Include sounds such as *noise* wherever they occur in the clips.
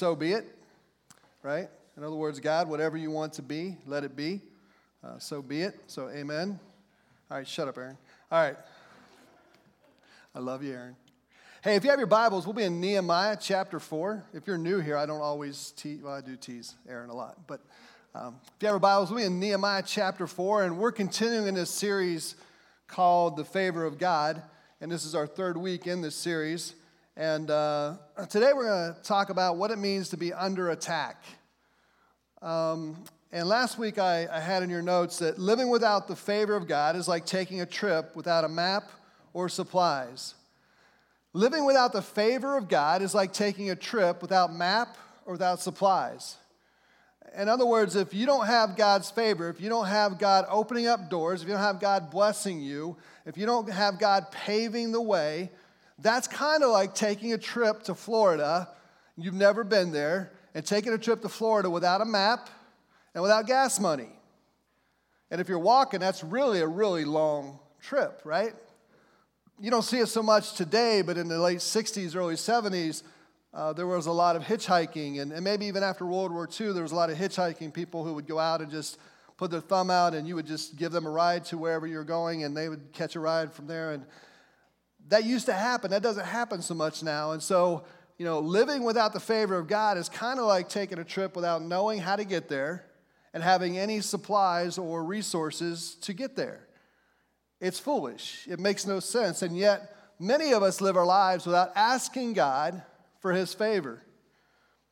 so be it, right? In other words, God, whatever you want to be, let it be. Uh, so be it. So, amen. All right, shut up, Aaron. All right. I love you, Aaron. Hey, if you have your Bibles, we'll be in Nehemiah chapter 4. If you're new here, I don't always tease, well, I do tease Aaron a lot. But um, if you have your Bibles, we'll be in Nehemiah chapter 4, and we're continuing in this series called The Favor of God. And this is our third week in this series. And uh, today we're going to talk about what it means to be under attack. Um, and last week I, I had in your notes that living without the favor of God is like taking a trip without a map or supplies. Living without the favor of God is like taking a trip without map or without supplies. In other words, if you don't have God's favor, if you don't have God opening up doors, if you don't have God blessing you, if you don't have God paving the way, that's kind of like taking a trip to Florida. You've never been there, and taking a trip to Florida without a map and without gas money. And if you're walking, that's really a really long trip, right? you don't see it so much today, but in the late 60s, early 70s, uh, there was a lot of hitchhiking. And, and maybe even after World War II, there was a lot of hitchhiking people who would go out and just put their thumb out and you would just give them a ride to wherever you're going and they would catch a ride from there. And that used to happen. That doesn't happen so much now. And so, you know, living without the favor of God is kind of like taking a trip without knowing how to get there and having any supplies or resources to get there. It's foolish. It makes no sense. And yet, many of us live our lives without asking God for His favor.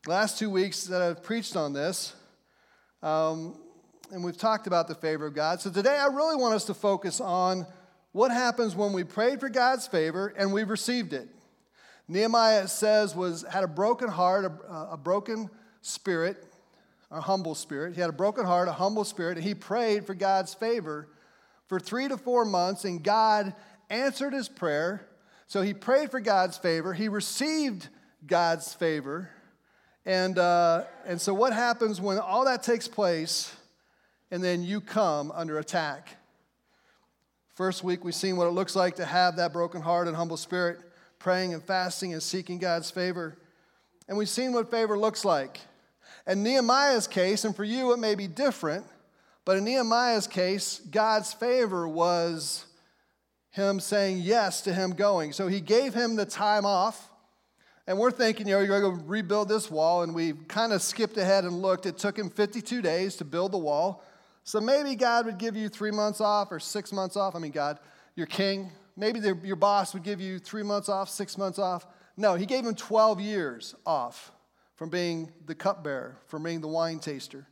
Last two weeks that I've preached on this, um, and we've talked about the favor of God. So today, I really want us to focus on what happens when we prayed for God's favor and we've received it. Nehemiah, it says, was, had a broken heart, a, a broken spirit, a humble spirit. He had a broken heart, a humble spirit, and he prayed for God's favor for three to four months, and God answered his prayer. So he prayed for God's favor. He received God's favor. And, uh, and so, what happens when all that takes place and then you come under attack? First week, we've seen what it looks like to have that broken heart and humble spirit, praying and fasting and seeking God's favor. And we've seen what favor looks like. In Nehemiah's case, and for you, it may be different. But in Nehemiah's case, God's favor was him saying yes to him going. So he gave him the time off. And we're thinking, you know, you're going to rebuild this wall. And we kind of skipped ahead and looked. It took him 52 days to build the wall. So maybe God would give you three months off or six months off. I mean, God, your king. Maybe the, your boss would give you three months off, six months off. No, he gave him 12 years off from being the cupbearer, from being the wine taster.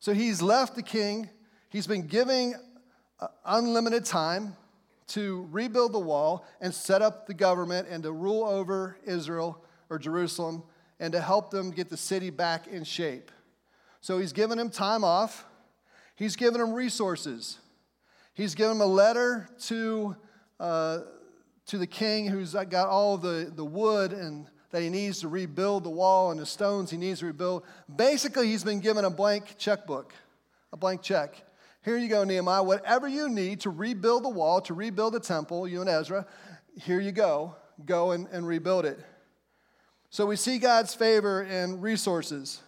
So he's left the king. He's been giving uh, unlimited time to rebuild the wall and set up the government and to rule over Israel or Jerusalem and to help them get the city back in shape. So he's given him time off. He's given him resources. He's given him a letter to, uh, to the king who's got all the, the wood and that he needs to rebuild the wall and the stones he needs to rebuild. Basically, he's been given a blank checkbook, a blank check. Here you go, Nehemiah. Whatever you need to rebuild the wall, to rebuild the temple, you and Ezra, here you go. Go and, and rebuild it. So we see God's favor and resources.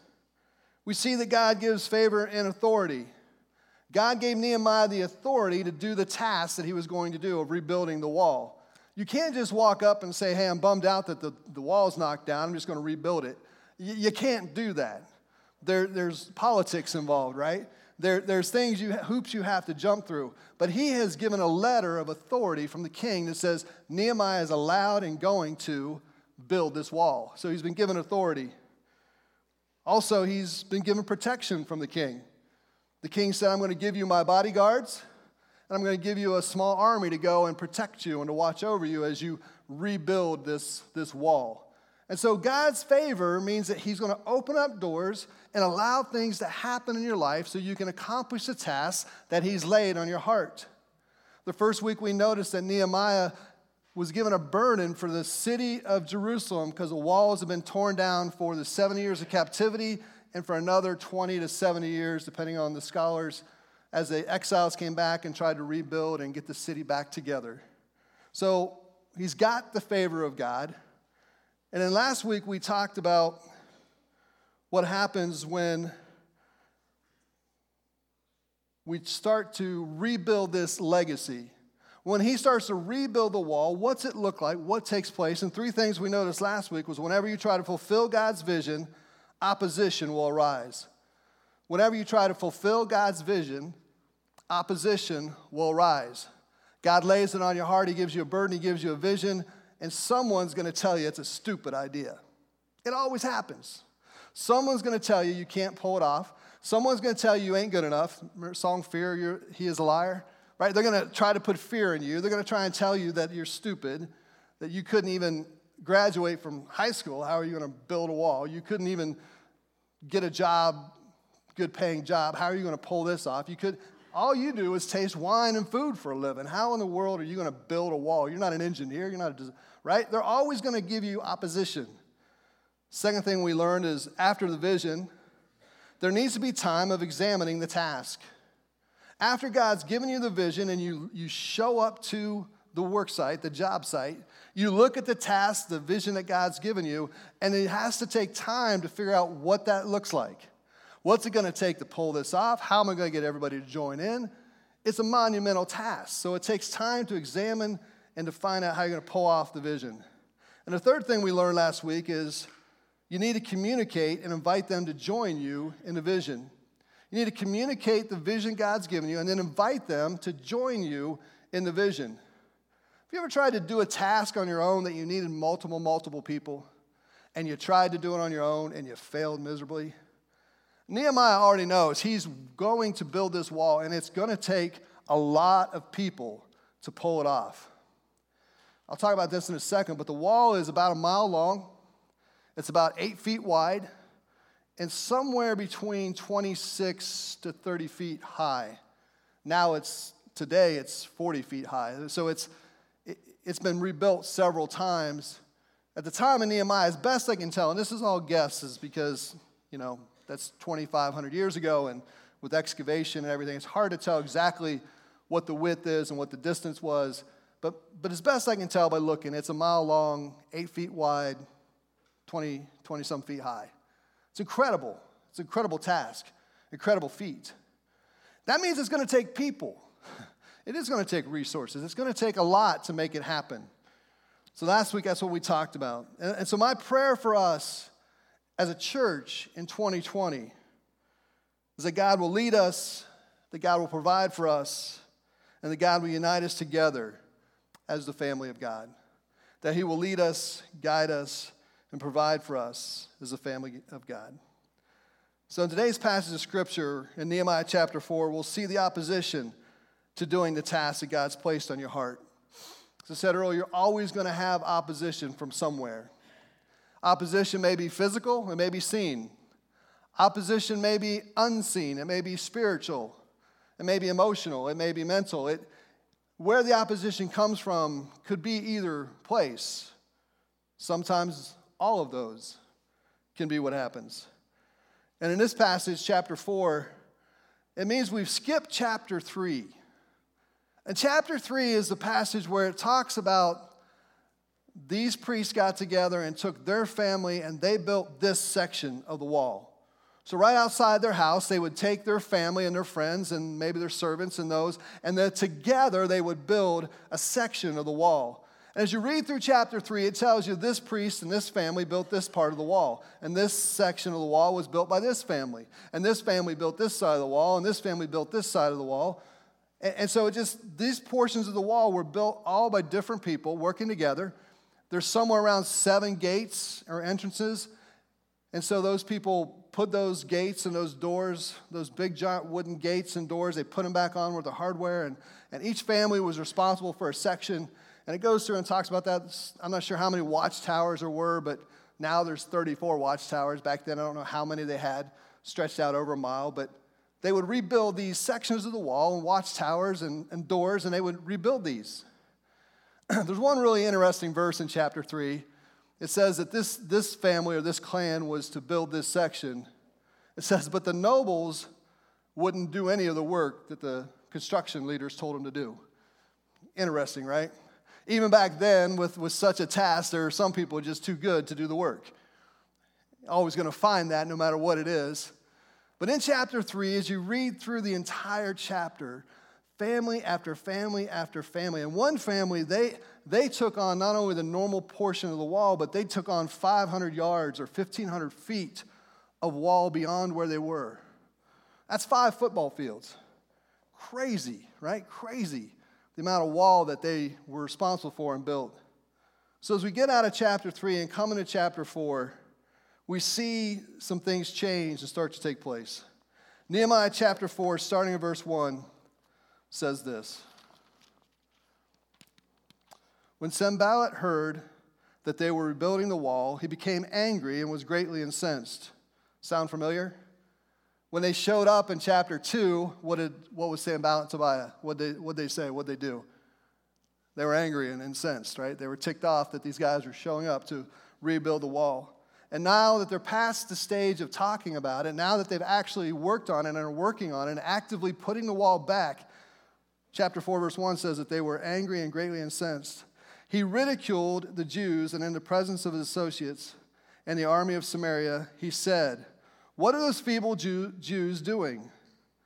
We see that God gives favor and authority. God gave Nehemiah the authority to do the task that he was going to do of rebuilding the wall. You can't just walk up and say, hey, I'm bummed out that the, the wall's knocked down. I'm just going to rebuild it. You, you can't do that. There, there's politics involved, right? There, there's things you, hoops you have to jump through. But he has given a letter of authority from the king that says Nehemiah is allowed and going to build this wall. So he's been given authority. Also, he's been given protection from the king. The king said, I'm going to give you my bodyguards and I'm going to give you a small army to go and protect you and to watch over you as you rebuild this, this wall. And so God's favor means that He's going to open up doors and allow things to happen in your life so you can accomplish the tasks that He's laid on your heart. The first week we noticed that Nehemiah was given a burden for the city of Jerusalem because the walls have been torn down for the 70 years of captivity and for another 20 to 70 years, depending on the scholars as the exiles came back and tried to rebuild and get the city back together. So he's got the favor of God. And then last week we talked about what happens when we start to rebuild this legacy. When he starts to rebuild the wall, what's it look like? What takes place? And three things we noticed last week was whenever you try to fulfill God's vision, opposition will arise. Whenever you try to fulfill God's vision, opposition will arise. God lays it on your heart, He gives you a burden, He gives you a vision, and someone's gonna tell you it's a stupid idea. It always happens. Someone's gonna tell you you can't pull it off. Someone's going to tell you you ain't good enough. Song Fear, he is a liar, right? They're going to try to put fear in you. They're going to try and tell you that you're stupid, that you couldn't even graduate from high school. How are you going to build a wall? You couldn't even get a job, good paying job. How are you going to pull this off? You could, all you do is taste wine and food for a living. How in the world are you going to build a wall? You're not an engineer, you're not a, right? They're always going to give you opposition. Second thing we learned is after the vision, there needs to be time of examining the task. After God's given you the vision and you, you show up to the work site, the job site, you look at the task, the vision that God's given you, and it has to take time to figure out what that looks like. What's it going to take to pull this off? How am I going to get everybody to join in? It's a monumental task, so it takes time to examine and to find out how you're going to pull off the vision. And the third thing we learned last week is you need to communicate and invite them to join you in the vision. You need to communicate the vision God's given you and then invite them to join you in the vision. You ever tried to do a task on your own that you needed multiple, multiple people, and you tried to do it on your own and you failed miserably? Nehemiah already knows he's going to build this wall, and it's going to take a lot of people to pull it off. I'll talk about this in a second, but the wall is about a mile long. It's about eight feet wide and somewhere between 26 to 30 feet high. Now it's, today it's 40 feet high. So it's, it, it's been rebuilt several times. At the time of Nehemiah, as best I can tell, and this is all guesses because, you know, that's 2,500 years ago, and with excavation and everything, it's hard to tell exactly what the width is and what the distance was. But, but as best I can tell by looking, it's a mile long, eight feet wide, 20, 20 some feet high. It's incredible. It's an incredible task, incredible feat. That means it's going to take people. *laughs* It is going to take resources. It's going to take a lot to make it happen. So last week, that's what we talked about. And, and so, my prayer for us as a church in 2020 is that God will lead us, that God will provide for us, and that God will unite us together as the family of God. That He will lead us, guide us, and provide for us as a family of God. So, in today's passage of scripture in Nehemiah chapter 4, we'll see the opposition to doing the task that God's placed on your heart. As I said earlier, you're always going to have opposition from somewhere. Opposition may be physical, it may be seen. Opposition may be unseen, it may be spiritual, it may be emotional, it may be mental. It, where the opposition comes from could be either place. Sometimes all of those can be what happens. And in this passage, chapter 4, it means we've skipped chapter 3. And chapter 3 is the passage where it talks about these priests got together and took their family and they built this section of the wall. So, right outside their house, they would take their family and their friends and maybe their servants and those, and then together they would build a section of the wall. And as you read through chapter 3, it tells you this priest and this family built this part of the wall. And this section of the wall was built by this family. And this family built this side of the wall. And this family built this side of the wall. And, and so it just, these portions of the wall were built all by different people working together. There's somewhere around seven gates or entrances. And so those people put those gates and those doors, those big giant wooden gates and doors, they put them back on with the hardware. And, and each family was responsible for a section and it goes through and talks about that. I'm not sure how many watchtowers there were, but now there's 34 watchtowers. Back then, I don't know how many they had stretched out over a mile, but they would rebuild these sections of the wall and watchtowers and, and doors, and they would rebuild these. *clears throat* there's one really interesting verse in chapter 3. It says that this, this family or this clan was to build this section. It says, but the nobles wouldn't do any of the work that the construction leaders told them to do. Interesting, right? even back then, with, with such a task, there are some people just too good to do the work. Always going to find that no matter what it is. But in chapter three, as you read through the entire chapter, family after family after family, and one family, they, they took on not only the normal portion of the wall, but they took on 500 yards or 1,500 feet of wall beyond where they were. That's five football fields. Crazy, right? Crazy the amount of wall that they were responsible for and built. So, as we get out of chapter three and come into chapter four, we see some things change and start to take place. Nehemiah chapter 4, starting in verse 1, says this When Sanballat heard that they were rebuilding the wall, he became angry and was greatly incensed. Sound familiar? When they showed up in chapter 2, what, did, what was Sanballat and Tobiah? What did they, what they say? What did they do? They were angry and incensed, right? They were ticked off that these guys were showing up to rebuild the wall. And now that they're past the stage of talking about it, now that they've actually worked on it and are working on it and actively putting the wall back, chapter 4, verse 1 says that they were angry and greatly incensed. He ridiculed the Jews, and in the presence of his associates and the army of Samaria, he said, What are those feeble Jew- Jews doing?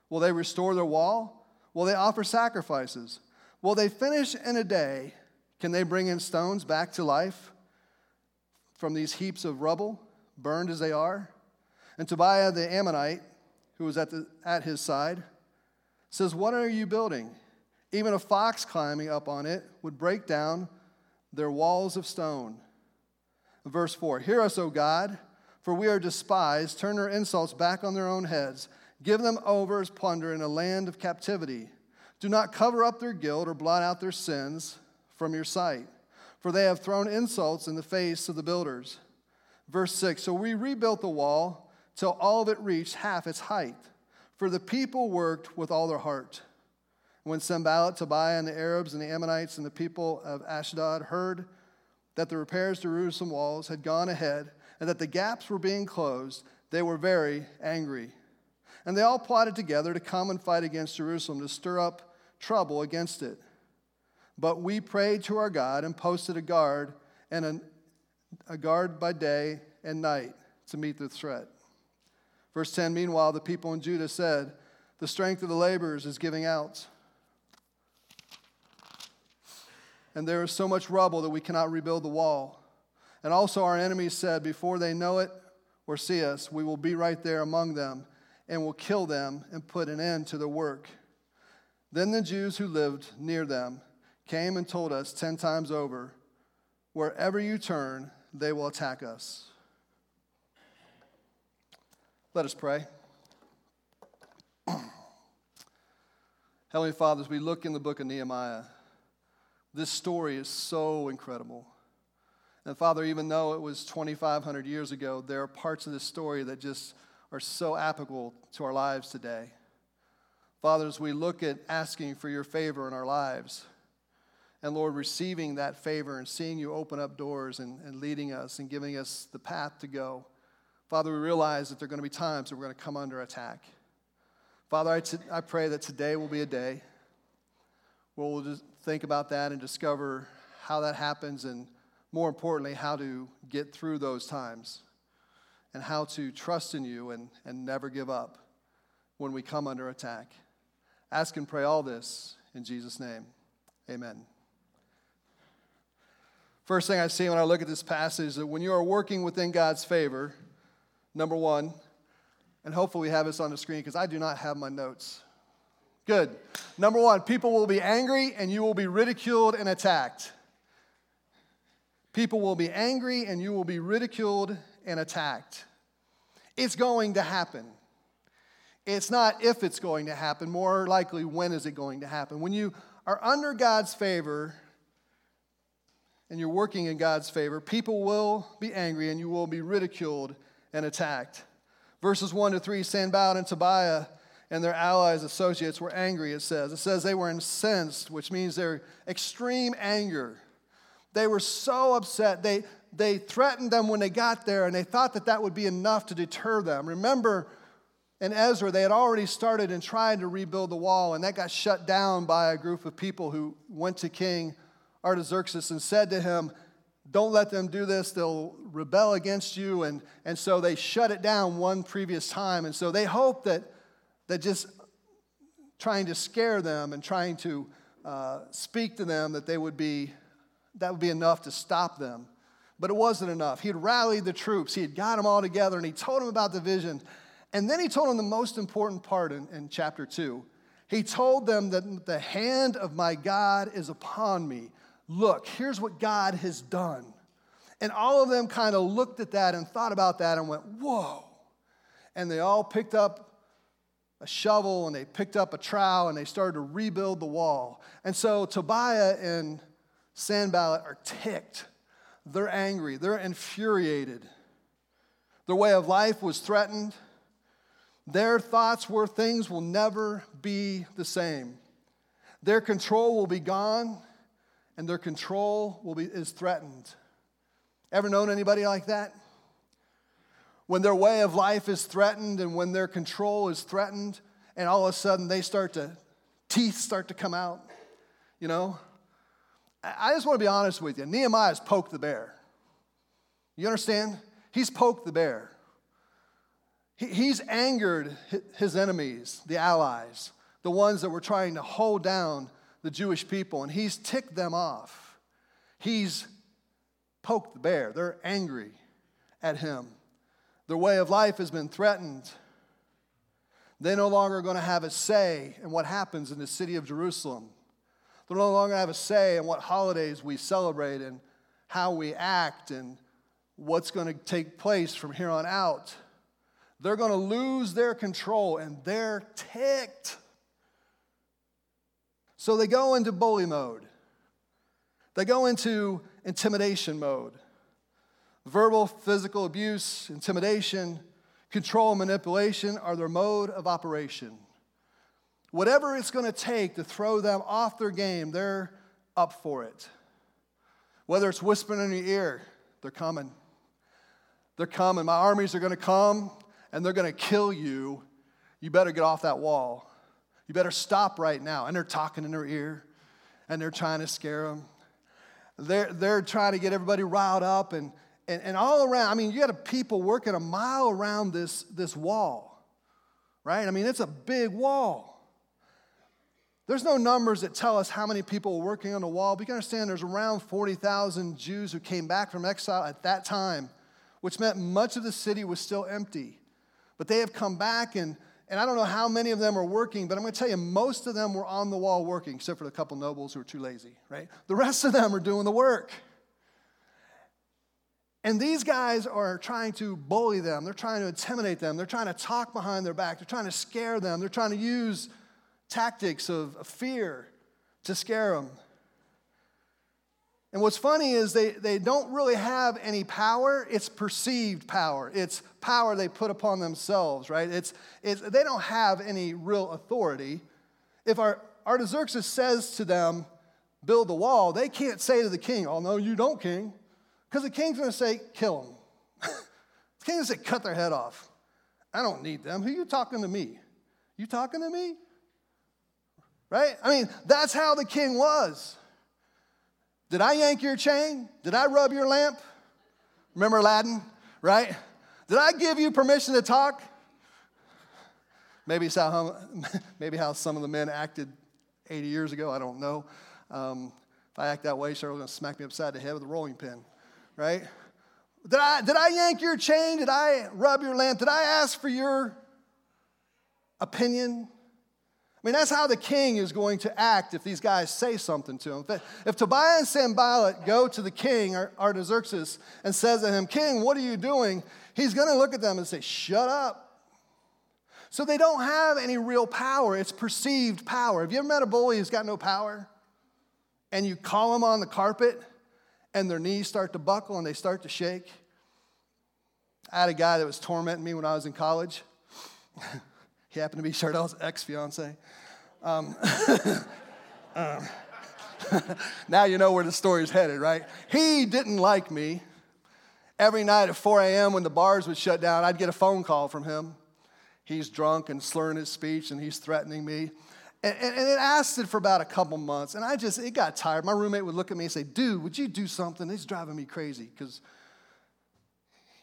Will they restore their wall? Will they offer sacrifices? Will they finish in a day? Can they bring in stones back to life? From these heaps of rubble, burned as they are. And Tobiah the Ammonite, who was at, the, at his side, says, What are you building? Even a fox climbing up on it would break down their walls of stone. Verse 4 Hear us, O God, for we are despised. Turn their insults back on their own heads. Give them over as plunder in a land of captivity. Do not cover up their guilt or blot out their sins from your sight for they have thrown insults in the face of the builders. Verse 6 So we rebuilt the wall till all of it reached half its height, for the people worked with all their heart. When Sanballat, Tobiah, and the Arabs and the Ammonites and the people of Ashdod heard that the repairs to Jerusalem walls had gone ahead and that the gaps were being closed, they were very angry. And they all plotted together to come and fight against Jerusalem, to stir up trouble against it. But we prayed to our God and posted a guard and a, guard by day and night to meet the threat. Verse 10 Meanwhile, the people in Judah said, The strength of the laborers is giving out. And there is so much rubble that we cannot rebuild the wall. And also, our enemies said, Before they know it or see us, we will be right there among them and will kill them and put an end to their work. Then the Jews who lived near them came and told us 10 times over wherever you turn, they will attack us. Let us pray. *clears throat* Heavenly Father, as we look in the book of Nehemiah, this story is so incredible. And Father, even though it was 2,500 years ago, there are parts of this story that just are so applicable to our lives today. Father, as we look at asking for your favor in our lives, and Lord, receiving that favor and seeing you open up doors and, and leading us and giving us the path to go. Father, we realize that there are going to be times that we're going to come under attack. Father, I, t- I pray that today will be a day where we'll just think about that and discover how that happens and, more importantly, how to get through those times and how to trust in you and, and never give up when we come under attack. Ask and pray all this in Jesus' name. Amen. First thing I see when I look at this passage is that when you are working within God's favor, number one, and hopefully we have this on the screen because I do not have my notes. Good. Number one, people will be angry and you will be ridiculed and attacked. People will be angry and you will be ridiculed and attacked. It's going to happen. It's not if it's going to happen, more likely, when is it going to happen? When you are under God's favor, and you're working in God's favor, people will be angry and you will be ridiculed and attacked. Verses 1 to 3 Sanballat and Tobiah and their allies, associates, were angry, it says. It says they were incensed, which means they're extreme anger. They were so upset. They, they threatened them when they got there, and they thought that that would be enough to deter them. Remember, in Ezra, they had already started and tried to rebuild the wall, and that got shut down by a group of people who went to King Artaxerxes and said to him, don't let them do this. They'll rebel against you. And, and so they shut it down one previous time. And so they hope that, that just trying to scare them and trying to uh, speak to them that they would be, that would be enough to stop them. But it wasn't enough. He had rallied the troops. He had got them all together and he told them about the vision. And then he told them the most important part in, in chapter two. He told them that the hand of my God is upon me Look, here's what God has done. And all of them kind of looked at that and thought about that and went, Whoa. And they all picked up a shovel and they picked up a trowel and they started to rebuild the wall. And so Tobiah and Sanballat are ticked. They're angry. They're infuriated. Their way of life was threatened. Their thoughts were things will never be the same. Their control will be gone and their control will be, is threatened. Ever known anybody like that? When their way of life is threatened and when their control is threatened, and all of a sudden they start to, teeth start to come out, you know? I just want to be honest with you. Nehemiah's poked the bear. You understand? He's poked the bear. He's angered his enemies, the allies, the ones that were trying to hold down the Jewish people, and he's ticked them off. He's poked the bear. They're angry at him. Their way of life has been threatened. They're no longer going to have a say in what happens in the city of Jerusalem. They're no longer gonna have a say in what holidays we celebrate and how we act and what's going to take place from here on out. They're going to lose their control and they're ticked. So they go into bully mode. They go into intimidation mode. Verbal, physical abuse, intimidation, control, manipulation are their mode of operation. Whatever it's going to take to throw them off their game, they're up for it. Whether it's whispering in your ear, they're coming. They're coming. My armies are going to come and they're going to kill you. You better get off that wall. You better stop right now. And they're talking in their ear and they're trying to scare them. They're, they're trying to get everybody riled up and, and, and all around. I mean, you got people working a mile around this, this wall, right? I mean, it's a big wall. There's no numbers that tell us how many people were working on the wall, but you can understand there's around 40,000 Jews who came back from exile at that time, which meant much of the city was still empty. But they have come back and and I don't know how many of them are working, but I'm going to tell you, most of them were on the wall working, except for a couple nobles who were too lazy, right? The rest of them are doing the work. And these guys are trying to bully them. They're trying to intimidate them. They're trying to talk behind their back. They're trying to scare them. They're trying to use tactics of fear to scare them. And what's funny is they, they don't really have any power. It's perceived power. It's power they put upon themselves, right? It's, it's, they don't have any real authority. If our, Artaxerxes says to them, build the wall, they can't say to the king, oh, no, you don't, king. Because the king's going to say, kill them. *laughs* the king's going to say, cut their head off. I don't need them. Who are you talking to me? You talking to me? Right? I mean, that's how the king was. Did I yank your chain? Did I rub your lamp? Remember Aladdin, right? Did I give you permission to talk? Maybe it's how, *laughs* maybe how some of the men acted 80 years ago. I don't know. Um, if I act that way, Cheryl's to smack me upside the head with a rolling pin, right? Did I, did I yank your chain? Did I rub your lamp? Did I ask for your opinion? I mean, that's how the king is going to act if these guys say something to him. If, if Tobiah and Sanballat go to the king, Artaxerxes, and says to him, King, what are you doing? He's going to look at them and say, Shut up. So they don't have any real power. It's perceived power. Have you ever met a bully who's got no power? And you call them on the carpet and their knees start to buckle and they start to shake? I had a guy that was tormenting me when I was in college. *laughs* He happened to be Chardell's ex fiance. Um, uh, *laughs* *laughs* now you know where the story's headed, right? He didn't like me. Every night at 4 a.m., when the bars would shut down, I'd get a phone call from him. He's drunk and slurring his speech, and he's threatening me. And, and, and, it lasted for about a couple months. And I just, it got tired. My roommate would look at me and say, dude, would you do something? It's driving me crazy. Because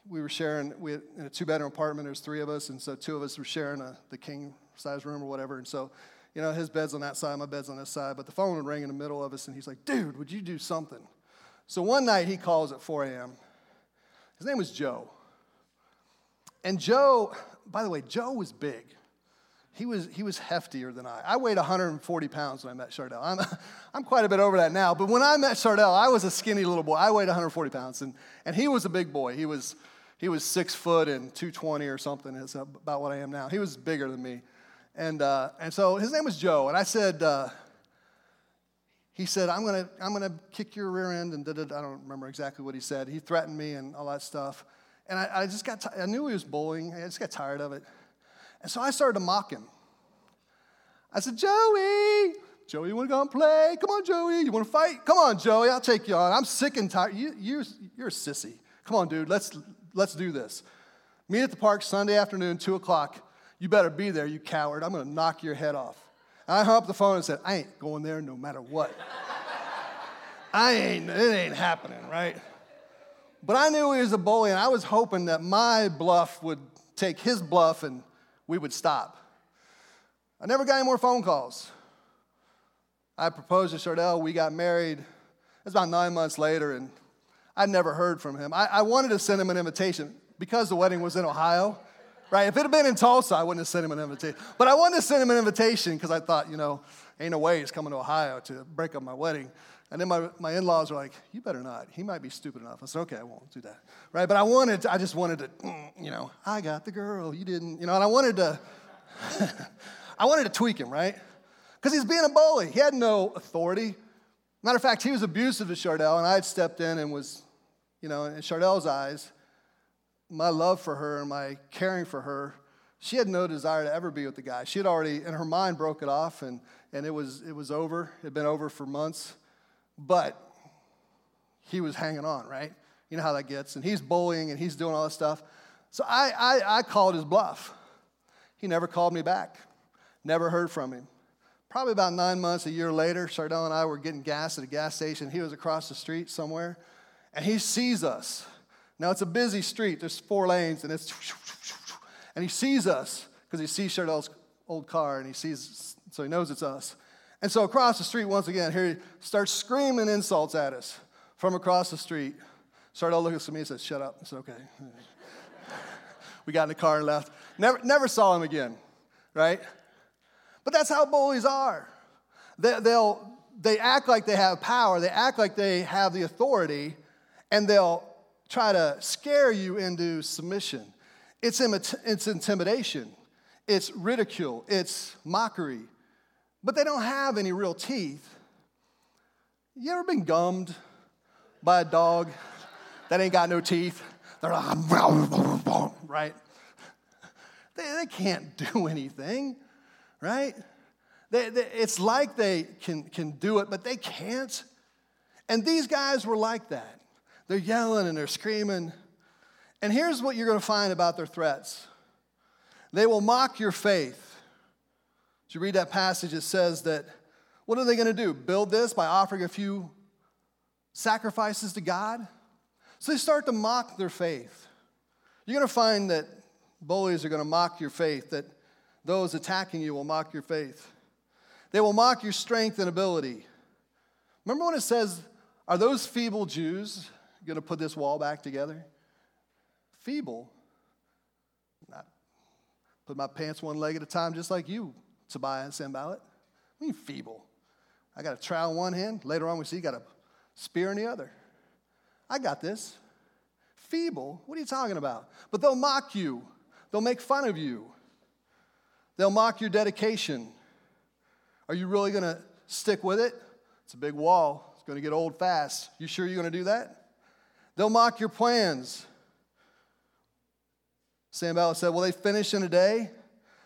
we were sharing, we in a two bedroom apartment, there's three of us. And so two of us were sharing a, the king size room or whatever. And so, you know, his bed's on that side, my bed's on this side. But the phone would ring in the middle of us. And he's like, dude, would you do something? So one night he calls at 4 a.m. His name was Joe. And Joe, by the way, Joe was big. He was, he was heftier than I. I weighed 140 pounds when I met Chardell. I'm, *laughs* I'm quite a bit over that now, but when I met Chardell, I was a skinny little boy. I weighed 140 pounds, and, and he was a big boy. He was, he was six foot and 220 or something, is about what I am now. He was bigger than me. And, uh, and so his name was Joe, and I said, uh, he said, I'm going to I'm gonna kick your rear end, and. I don't remember exactly what he said. He threatened me and all that stuff. And I, I just got, t- I I knew he was bullying. I just got tired of it. And so I started to mock him. I said, Joey, Joey, you want to go and play? Come on, Joey. You want to fight? Come on, Joey. I'll take you on. I'm sick and tired. You, you're, you're a sissy. Come on, dude. Let's, let's do this. Meet at the park Sunday afternoon, 2 o'clock. You better be there, you coward. I'm going to knock your head off. And I hung up the phone and said, I ain't going there no matter what. I ain't, it ain't happening, right? But I knew he was a bully, and I was hoping that my bluff would take his bluff and we would stop. I never got any more phone calls. I proposed to Chardell. We got married. It was about nine months later, and I never heard from him. I, I, wanted to send him an invitation because the wedding was in Ohio, right? If it had been in Tulsa, I wouldn't have sent him an invitation. But I wanted to send him an invitation because I thought, you know, ain't no way he's coming to Ohio to break up my wedding. And then my, my in-laws were like, you better not. He might be stupid enough. I said, okay, I won't do that. Right? But I wanted, to, I just wanted to, mm, you know, I got the girl, you didn't, you know, and I wanted to, *laughs* I wanted to tweak him, right? Because he's being a bully. He had no authority. Matter of fact, he was abusive to Chardell, and I had stepped in and was, you know, in Chardell's eyes, my love for her and my caring for her, she had no desire to ever be with the guy. She had already, in her mind, broke it off, and, and it, was, it was over. It had been over for months. But he was hanging on, right? You know how that gets. And he's bullying and he's doing all this stuff. So I, I, I called his bluff. He never called me back, never heard from him. Probably about nine months, a year later, Chardell and I were getting gas at a gas station. He was across the street somewhere, and he sees us. Now, it's a busy street, there's four lanes, and it's, and he sees us because he sees Chardell's old car, and he sees, so he knows it's us. And so across the street, once again, here he starts screaming insults at us from across the street. Started looking at me and said, Shut up. I said, Okay. we got in the car and left. Never, never saw him again, right? But that's how bullies are. They, they'll, they act like they have power, they act like they have the authority, and they'll try to scare you into submission. It's, it's intimidation, it's ridicule, it's mockery, but they don't have any real teeth. You ever been gummed by a dog that ain't got no teeth? They're like, right? They, they can't do *laughs* anything, right? They, they, it's like they can, can do it, but they can't. And these guys were like that. They're yelling and they're screaming. And here's what you're going to find about their threats they will mock your faith. As you read that passage, it says that what are they going to do? Build this by offering a few sacrifices to God? So they start to mock their faith. You're going to find that bullies are going to mock your faith, that those attacking you will mock your faith. They will mock your strength and ability. Remember when it says, Are those feeble Jews going to put this wall back together? Feeble. Not put my pants one leg at a time, just like you Tobiah and Sanballat. I mean, feeble. I got a trowel in one hand. Later on, we see you got a spear in the other. I got this. Feeble? What are you talking about? But they'll mock you, they'll make fun of you, they'll mock your dedication. Are you really going to stick with it? It's a big wall, it's going to get old fast. You sure you're going to do that? They'll mock your plans. Sanballat said, Will they finish in a day?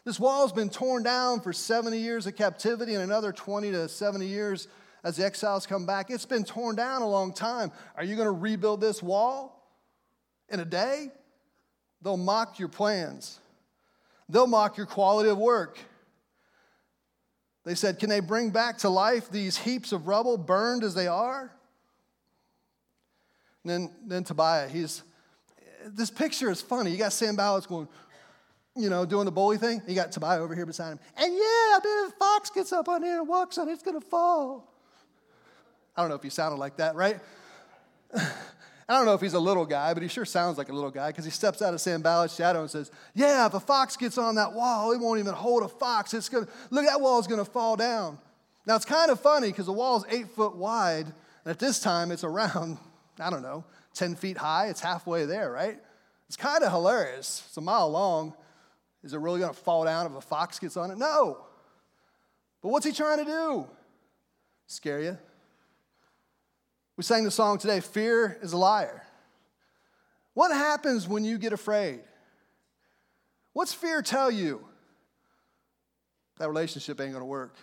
This wall has been torn down for 70 years of captivity and another 20 to 70 years as the exiles come back. It's been torn down a long time. Are you going to rebuild this wall in a day? They'll mock your plans, they'll mock your quality of work. They said, Can they bring back to life these heaps of rubble burned as they are? And then, then Tobiah, he's, this picture is funny. You got Sanballat going, you know, doing the bully thing. You got Tobiah over here beside him. And yeah, I bet if a fox gets up on here and walks on it, it's going to fall. I don't know if he sounded like that, right? *laughs* I don't know if he's a little guy, but he sure sounds like a little guy because he steps out of Sanballat's shadow and says, Yeah, if a fox gets on that wall, it won't even hold a fox. It's gonna, look, that wall going to fall down. Now, it's kind of funny because the wall's eight foot wide, and at this time it's around, I don't know, 10 feet high. It's halfway there, right? It's kind of hilarious. It's a mile long. Is it really going to fall down if a fox gets on it? No. But what's he trying to do? Scare you? We sang the song today Fear is a liar. What happens when you get afraid? What's fear tell you? That relationship ain't gonna work.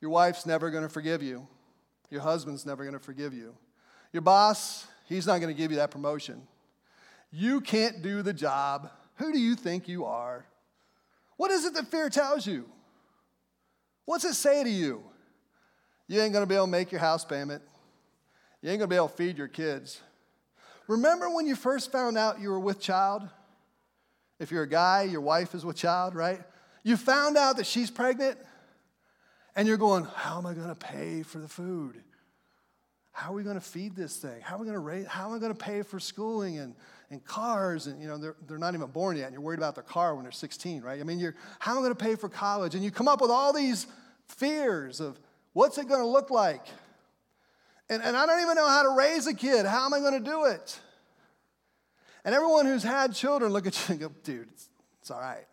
Your wife's never gonna forgive you. Your husband's never gonna forgive you. Your boss, he's not gonna give you that promotion. You can't do the job. Who do you think you are? What is it that fear tells you? What's it say to you? You ain't gonna be able to make your house payment. You ain't gonna be able to feed your kids. Remember when you first found out you were with child? If you're a guy, your wife is with child, right? You found out that she's pregnant, and you're going, How am I gonna pay for the food? How are we gonna feed this thing? How are we gonna raise, how am I gonna pay for schooling and, and cars? And you know, they're, they're not even born yet, and you're worried about their car when they're 16, right? I mean, you're how am I gonna pay for college? And you come up with all these fears of what's it gonna look like? And, and I don't even know how to raise a kid. How am I going to do it? And everyone who's had children look at you and go, dude, it's, it's all right.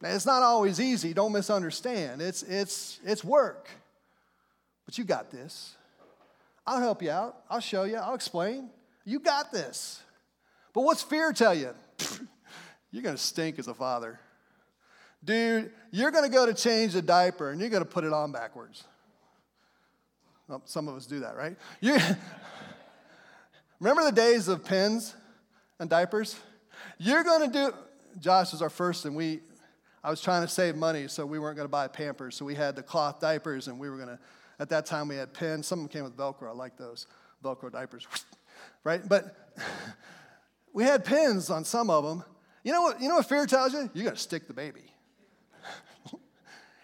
Now, it's not always easy. Don't misunderstand. It's, it's, it's work. But you got this. I'll help you out. I'll show you. I'll explain. You got this. But what's fear tell you? *laughs* you're going to stink as a father. Dude, you're going to go to change the diaper and you're going to put it on backwards. Well, some of us do that, right? You, *laughs* remember the days of pins and diapers? You're going to do, Josh was our first, and we, I was trying to save money, so we weren't going to buy Pampers. So we had the cloth diapers, and we were going to, at that time, we had pins. Some of them came with Velcro. I like those Velcro diapers, *laughs* right? But *laughs* we had pins on some of them. You know what, you know what fear tells you? You got to stick the baby. *laughs*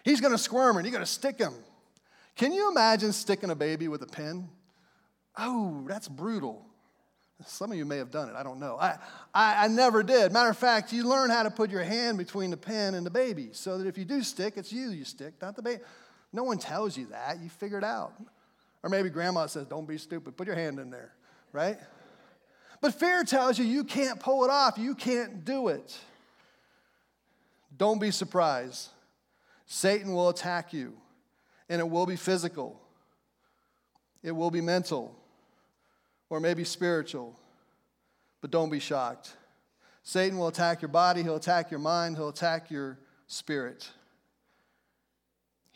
He's going to squirm, and you got to stick him. Can you imagine sticking a baby with a pin? Oh, that's brutal. Some of you may have done it. I don't know. I, I, I, never did. Matter of fact, you learn how to put your hand between the pin and the baby so that if you do stick, it's you you stick, not the baby. No one tells you that. You figure it out. Or maybe grandma says, don't be stupid. Put your hand in there, right? But fear tells you you can't pull it off. You can't do it. Don't be surprised. Satan will attack you and it will be physical, it will be mental, or maybe spiritual. But don't be shocked. Satan will attack your body, he'll attack your mind, he'll attack your spirit.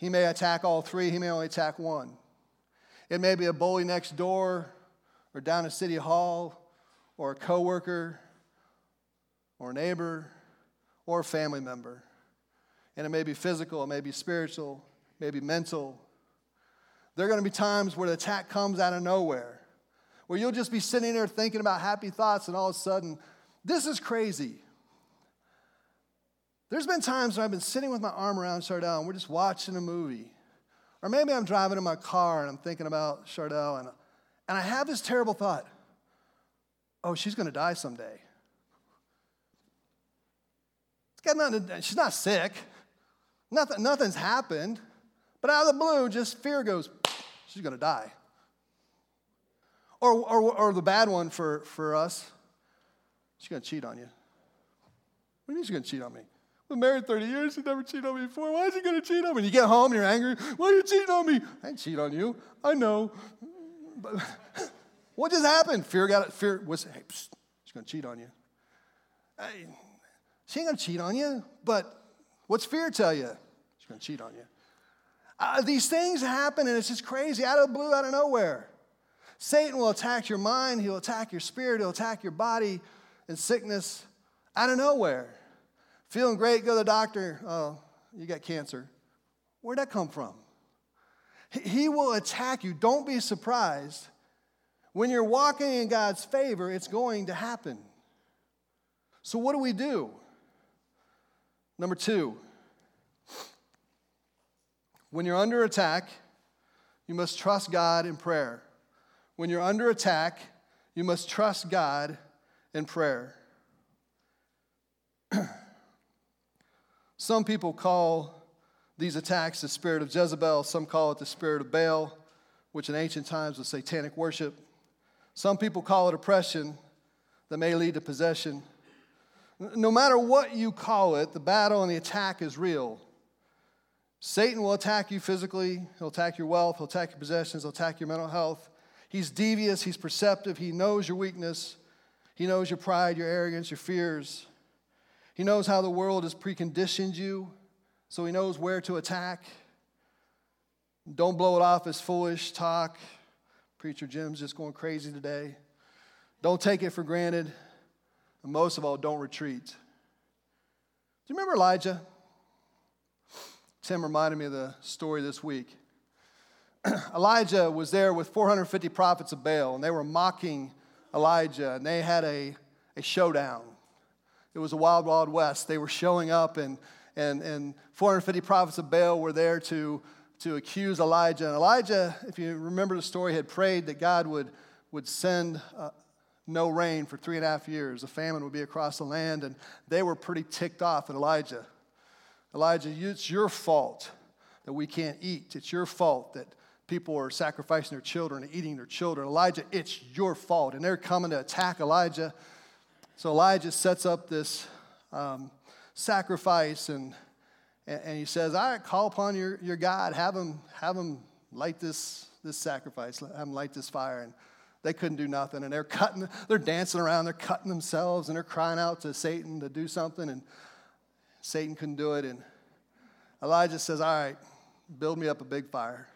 He may attack all three, he may only attack one. It may be a bully next door, or down at City Hall, or a coworker, or a neighbor, or a family member. And it may be physical, it may be spiritual, maybe mental. There are going to be times where the attack comes out of nowhere, where you'll just be sitting there thinking about happy thoughts, and all of a sudden, this is crazy. There's been times when I've been sitting with my arm around Chardell and we're just watching a movie. Or maybe I'm driving in my car and I'm thinking about Chardell and, and I have this terrible thought oh, she's going to die someday. It's got nothing to, she's not sick. Nothing, nothing's happened. But out of the blue, just fear goes, she's going to die. Or, or, or the bad one for, for us, she's going to cheat on you. What do you mean she's going to cheat on me? Married 30 years. She never cheated on me before. Why is she going to cheat on me? You get home and you're angry. Why are you cheating on me? I ain't cheat on you. I know. But *laughs* what just happened? Fear got it. Fear was, hey, psst, she's going to cheat on you. Hey, she ain't going to cheat on you. But what's fear tell you? She's going to cheat on you. Uh, these things happen and it's just crazy out of the blue, out of nowhere. Satan will attack your mind, he'll attack your spirit, he'll attack your body and sickness out of nowhere. Feeling great, go to the doctor. Oh, you got cancer. Where'd that come from? He will attack you. Don't be surprised. When you're walking in God's favor, it's going to happen. So, what do we do? Number two, when you're under attack, you must trust God in prayer. When you're under attack, you must trust God in prayer. *clears throat* Some people call these attacks the spirit of Jezebel, some call it the spirit of Baal, which in ancient times was satanic worship. Some people call it oppression that may lead to possession. No matter what you call it, the battle and the attack is real. Satan will attack you physically, he'll attack your wealth, he'll attack your possessions, he'll attack your mental health. He's devious, he's perceptive, he knows your weakness, he knows your pride, your arrogance, your fears. He knows how the world has preconditioned you, so he knows where to attack. Don't blow it off as foolish talk. Preacher Jim's just going crazy today. Don't take it for granted. And most of all, don't retreat. Do you remember Elijah? Tim reminded me of the story this week. *clears throat* Elijah was there with 450 prophets of Baal, and they were mocking Elijah, and they had a, a showdown. It was a wild, wild west. They were showing up, and, and, and 450 prophets of Baal were there to, to accuse Elijah. And Elijah, if you remember the story, had prayed that God would, would send uh, no rain for three and a half years. A famine would be across the land, and they were pretty ticked off at Elijah. Elijah, it's your fault that we can't eat. It's your fault that people are sacrificing their children and eating their children. Elijah, it's your fault. And they're coming to attack Elijah. So Elijah sets up this um, sacrifice and, and he says, All right, call upon your, your God, have him, have him light this, this sacrifice, have him light this fire. And they couldn't do nothing. And they're cutting, they're dancing around, they're cutting themselves, and they're crying out to Satan to do something. And Satan couldn't do it. And Elijah says, All right, build me up a big fire.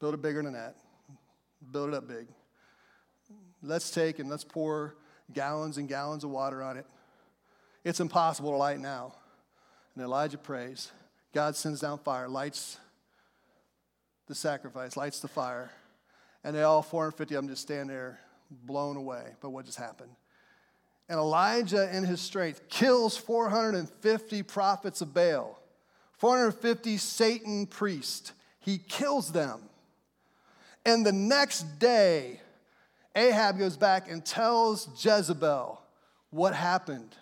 Build it bigger than that. Build it up big. Let's take and let's pour gallons and gallons of water on it. It's impossible to light now. And Elijah prays. God sends down fire, lights the sacrifice, lights the fire. And they all 450 of them just stand there blown away by what just happened. And Elijah, in his strength, kills 450 prophets of Baal, 450 Satan priests. He kills them. And the next day, Ahab goes back and tells Jezebel what happened.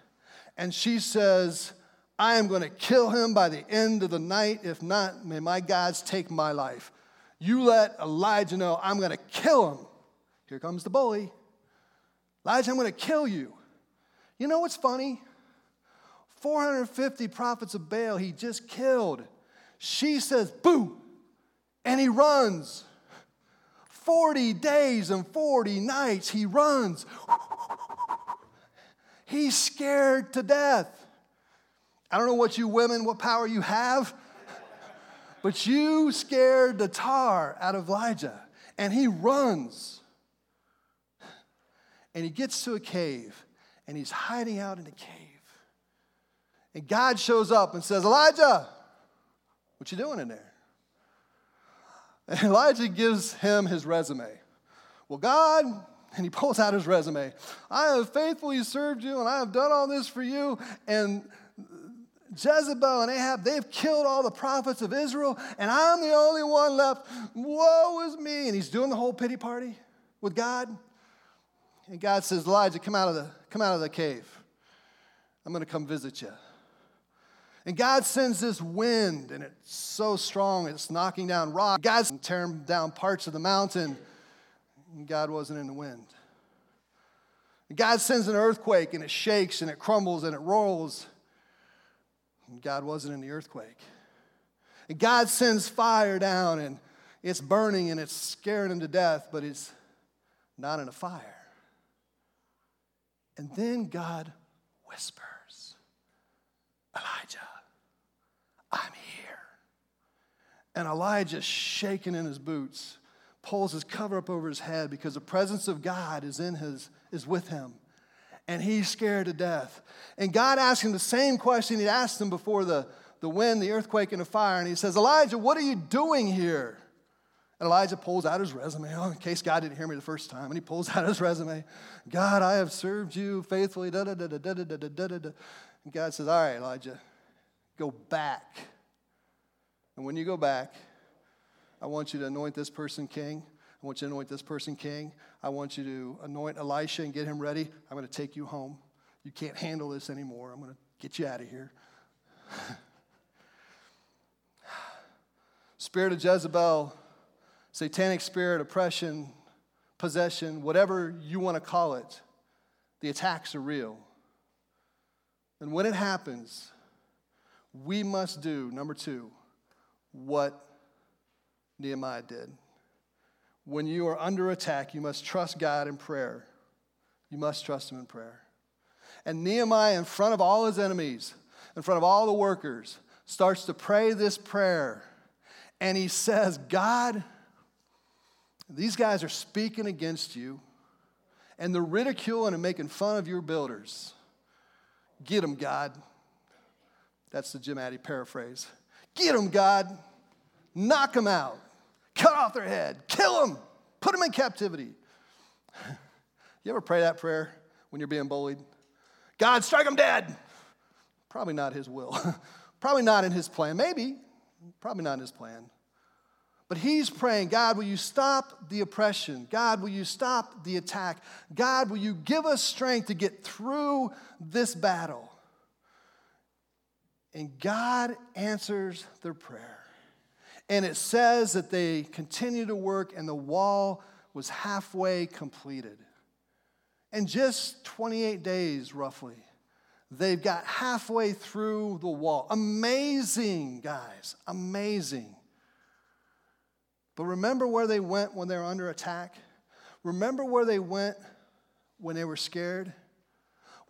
And she says, I am going to kill him by the end of the night. If not, may my gods take my life. You let Elijah know I'm going to kill him. Here comes the bully. Elijah, I'm going to kill you. You know what's funny? 450 prophets of Baal he just killed. She says, boo, and he runs. 40 days and 40 nights he runs. He's scared to death. I don't know what you women, what power you have, but you scared the tar out of Elijah, and he runs. And he gets to a cave, and he's hiding out in a cave. And God shows up and says, Elijah, what you doing in there? And *laughs* Elijah gives him his resume. Well, God, and he pulls out his resume. I have faithfully served you, and I have done all this for you. And Jezebel and Ahab, they've killed all the prophets of Israel, and I'm the only one left. Woe is me. And he's doing the whole pity party with God. And God says, Elijah, come out of the, come out of the cave. I'm going to come visit you. And God sends this wind, and it's so strong, it's knocking down rocks. God's tearing down parts of the mountain, and God wasn't in the wind. And God sends an earthquake, and it shakes, and it crumbles, and it rolls. And God wasn't in the earthquake. And God sends fire down, and it's burning, and it's scaring him to death, but it's not in a fire. And then God whispers, Elijah, I'm here. And Elijah, shaking in his boots, pulls his cover up over his head because the presence of God is in his is with him. And he's scared to death. And God asked him the same question he asked him before the, the wind, the earthquake, and the fire. And he says, Elijah, what are you doing here? And Elijah pulls out his resume, oh, in case God didn't hear me the first time. And he pulls out his resume. God, I have served you faithfully. Da, da, da, da, da, da, da, da. And God says, All right, Elijah, go back. And when you go back, I want you to anoint this person king. I want you to anoint this person king. I want you to anoint Elisha and get him ready. I'm going to take you home. You can't handle this anymore. I'm going to get you out of here. *sighs* spirit of Jezebel, satanic spirit, oppression, possession, whatever you want to call it, the attacks are real. And when it happens, we must do, number two, what Nehemiah did. When you are under attack, you must trust God in prayer. You must trust Him in prayer. And Nehemiah, in front of all his enemies, in front of all the workers, starts to pray this prayer. And he says, God, these guys are speaking against you, and they're ridiculing and making fun of your builders. Get them, God. That's the Jim Addy paraphrase. Get them, God. Knock them out. Cut off their head. Kill them. Put them in captivity. *sighs* you ever pray that prayer when you're being bullied? God, strike them dead. Probably not his will. *laughs* Probably not in his plan. Maybe. Probably not in his plan. But he's praying, God, will you stop the oppression? God, will you stop the attack? God, will you give us strength to get through this battle? And God answers their prayer. And it says that they continue to work, and the wall was halfway completed. In just 28 days, roughly, they've got halfway through the wall. Amazing, guys, amazing. But remember where they went when they were under attack? Remember where they went when they were scared?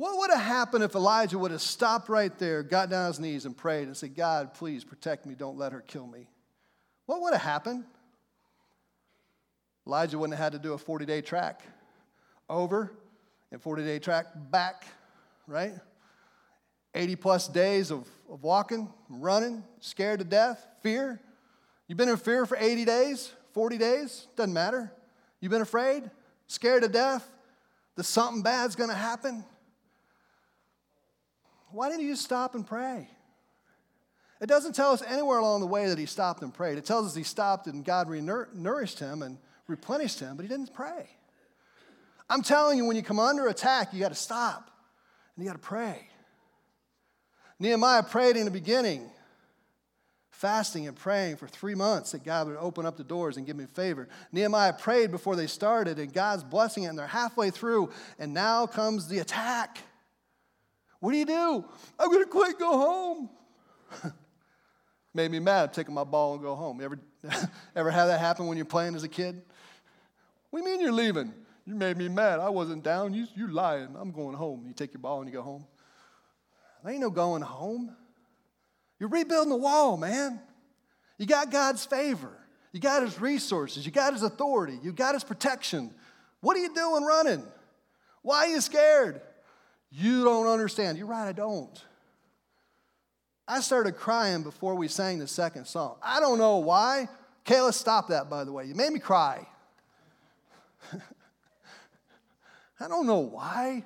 What would have happened if Elijah would have stopped right there, got down on his knees, and prayed and said, God, please protect me, don't let her kill me? What would have happened? Elijah wouldn't have had to do a 40 day track over and 40 day track back, right? 80 plus days of, of walking, running, scared to death, fear. You've been in fear for 80 days, 40 days, doesn't matter. You've been afraid, scared to death that something bad's gonna happen. Why didn't he just stop and pray? It doesn't tell us anywhere along the way that he stopped and prayed. It tells us he stopped and God nourished him and replenished him, but he didn't pray. I'm telling you, when you come under attack, you got to stop and you got to pray. Nehemiah prayed in the beginning, fasting and praying for three months that God would open up the doors and give me favor. Nehemiah prayed before they started, and God's blessing it, and they're halfway through, and now comes the attack. What do you do? I'm going to quit, go home. *laughs* Made me mad, taking my ball and go home. Ever, *laughs* ever have that happen when you're playing as a kid? What do you mean you're leaving? You made me mad. I wasn't down. You, you lying. I'm going home. You take your ball and you go home. There ain't no going home. You're rebuilding the wall, man. You got God's favor. You got his resources. You got his authority. You got his protection. What are you doing running? Why are you scared? You don't understand. You're right, I don't. I started crying before we sang the second song. I don't know why. Kayla, stop that, by the way. You made me cry. *laughs* I don't know why.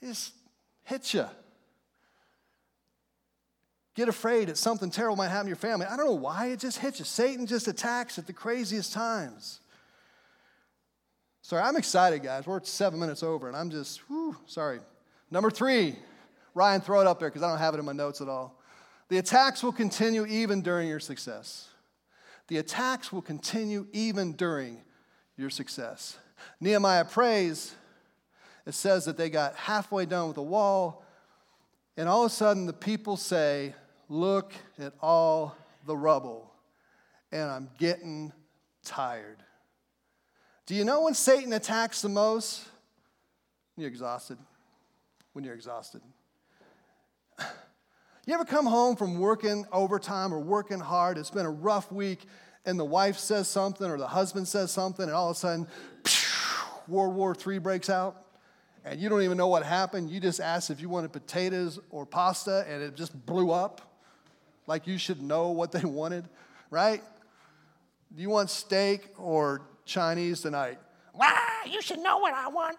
It just hits you. Get afraid that something terrible might happen to your family. I don't know why. It just hits you. Satan just attacks at the craziest times. Sorry, I'm excited, guys. We're seven minutes over, and I'm just, whew, sorry. Number three, Ryan, throw it up there because I don't have it in my notes at all. The attacks will continue even during your success. The attacks will continue even during your success. Nehemiah prays. It says that they got halfway done with the wall, and all of a sudden the people say, Look at all the rubble, and I'm getting tired. Do you know when Satan attacks the most? When you're exhausted. When you're exhausted. *sighs* You ever come home from working overtime or working hard? It's been a rough week, and the wife says something or the husband says something, and all of a sudden, World War III breaks out, and you don't even know what happened. You just asked if you wanted potatoes or pasta, and it just blew up. like you should know what they *laughs* wanted, right? Do you want steak or Chinese tonight? Why? You should know what I want.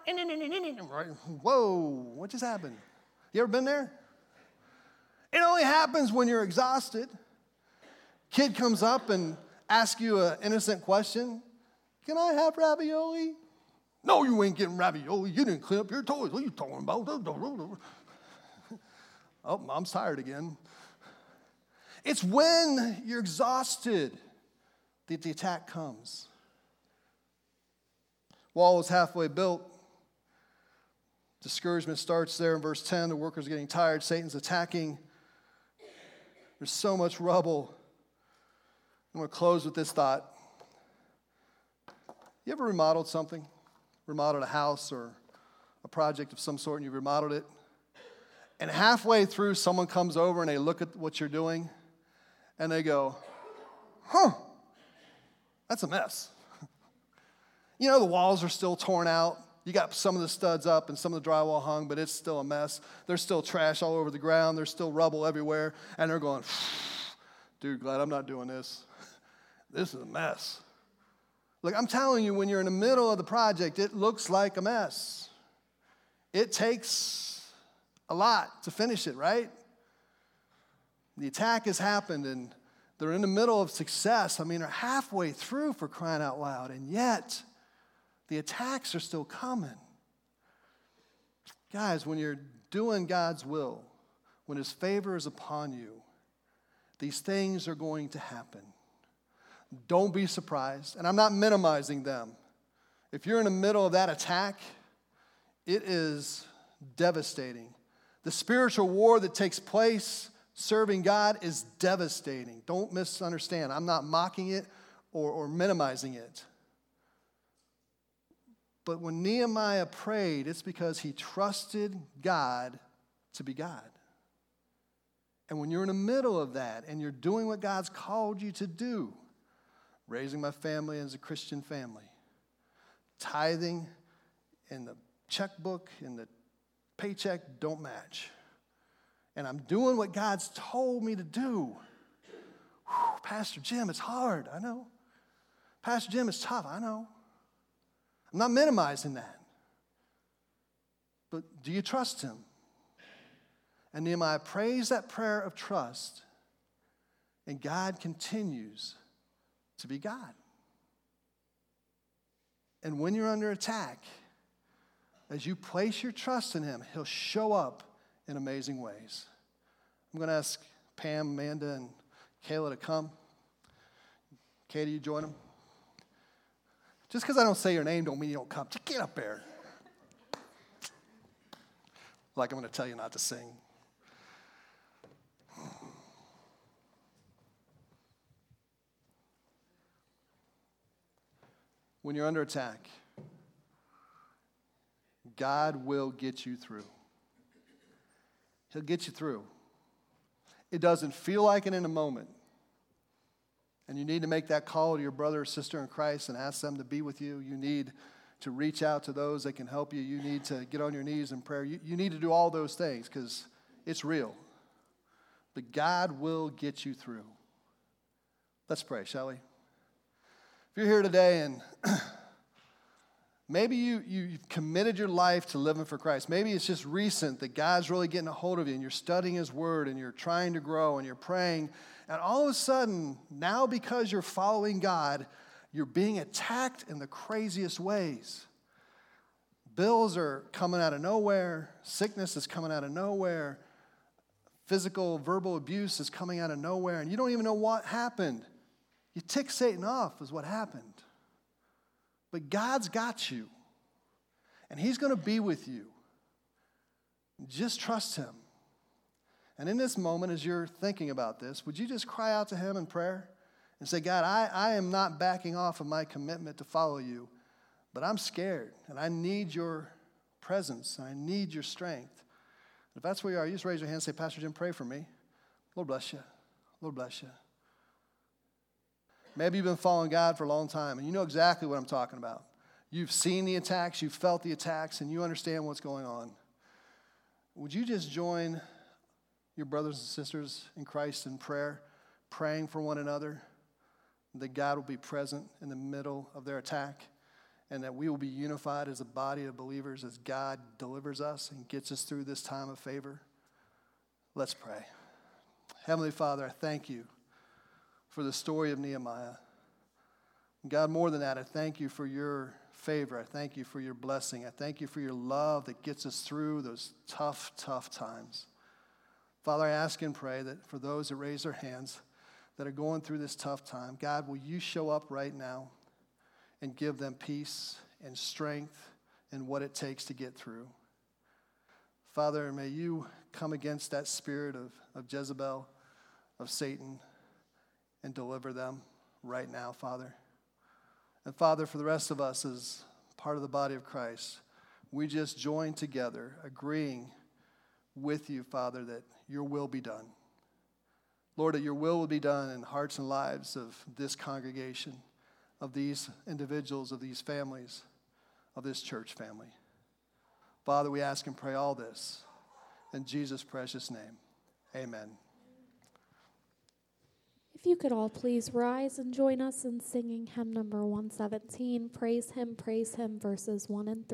Whoa, what just happened? You ever been there? It only happens when you're exhausted. Kid comes up and asks you an innocent question Can I have ravioli? No, you ain't getting ravioli. You didn't clean up your toys. What are you talking about? *laughs* oh, mom's tired again. It's when you're exhausted that the attack comes. Wall was halfway built. Discouragement starts there in verse 10. The workers are getting tired. Satan's attacking. There's so much rubble. I'm going to close with this thought. You ever remodeled something? Remodeled a house or a project of some sort and you remodeled it? And halfway through, someone comes over and they look at what you're doing and they go, huh, that's a mess. You know, the walls are still torn out. You got some of the studs up and some of the drywall hung, but it's still a mess. There's still trash all over the ground. There's still rubble everywhere. And they're going, *sighs* dude, glad I'm not doing this. *laughs* This is a mess. Look, I'm telling you, when you're in the middle of the project, it looks like a mess. It takes a lot to finish it, right? The attack has happened and they're in the middle of success. I mean, they're halfway through for crying out loud, and yet the attacks are still coming. Guys, when you're doing God's will, when His favor is upon you, these things are going to happen. Don't be surprised. And I'm not minimizing them. If you're in the middle of that attack, it is devastating. The spiritual war that takes place serving God is devastating. Don't misunderstand. I'm not mocking it or, or minimizing it. But when Nehemiah prayed, it's because he trusted God to be God. And when you're in the middle of that and you're doing what God's called you to do, raising my family as a Christian family, tithing and the checkbook and the paycheck don't match and I'm doing what God's told me to do. Whew, Pastor Jim, it's hard. I know. Pastor Jim, it's tough. I know. I'm not minimizing that. But do you trust him? And Nehemiah prays that prayer of trust, and God continues to be God. And when you're under attack, as you place your trust in him, he'll show up in amazing ways. I'm going to ask Pam, Amanda, and Kayla to come. Katie, you join them. Just because I don't say your name don't mean you don't come. Just get up there. Like I'm going to tell you not to sing. When you're under attack, God will get you through. He'll get you through. It doesn't feel like it in a moment. And you need to make that call to your brother or sister in Christ and ask them to be with you. You need to reach out to those that can help you. You need to get on your knees in prayer. You, you need to do all those things because it's real. But God will get you through. Let's pray, shall we? If you're here today and *clears throat* Maybe you, you've committed your life to living for Christ. Maybe it's just recent that God's really getting a hold of you and you're studying His Word and you're trying to grow and you're praying. And all of a sudden, now because you're following God, you're being attacked in the craziest ways. Bills are coming out of nowhere, sickness is coming out of nowhere, physical, verbal abuse is coming out of nowhere, and you don't even know what happened. You tick Satan off, is what happened. But God's got you, and He's going to be with you. Just trust Him. And in this moment, as you're thinking about this, would you just cry out to Him in prayer and say, God, I, I am not backing off of my commitment to follow you, but I'm scared, and I need your presence, and I need your strength. If that's where you are, you just raise your hand and say, Pastor Jim, pray for me. Lord bless you. Lord bless you. Maybe you've been following God for a long time and you know exactly what I'm talking about. You've seen the attacks, you've felt the attacks, and you understand what's going on. Would you just join your brothers and sisters in Christ in prayer, praying for one another, that God will be present in the middle of their attack, and that we will be unified as a body of believers as God delivers us and gets us through this time of favor. Let's pray. Heavenly Father, I thank you for the story of Nehemiah. God, more than that, I thank you for your favor. I thank you for your blessing. I thank you for your love that gets us through those tough, tough times. Father, I ask and pray that for those that raise their hands that are going through this tough time, God, will you show up right now and give them peace and strength and what it takes to get through? Father, may you come against that spirit of, of Jezebel, of Satan, and deliver them right now, Father. And Father, for the rest of us as part of the body of Christ, we just join together, agreeing with you, Father, that your will be done. Lord, that your will will be done in hearts and lives of this congregation, of these individuals, of these families, of this church family. Father, we ask and pray all this in Jesus' precious name. Amen. If you could all please rise and join us in singing hymn number 117, Praise Him, Praise Him, verses 1 and 3.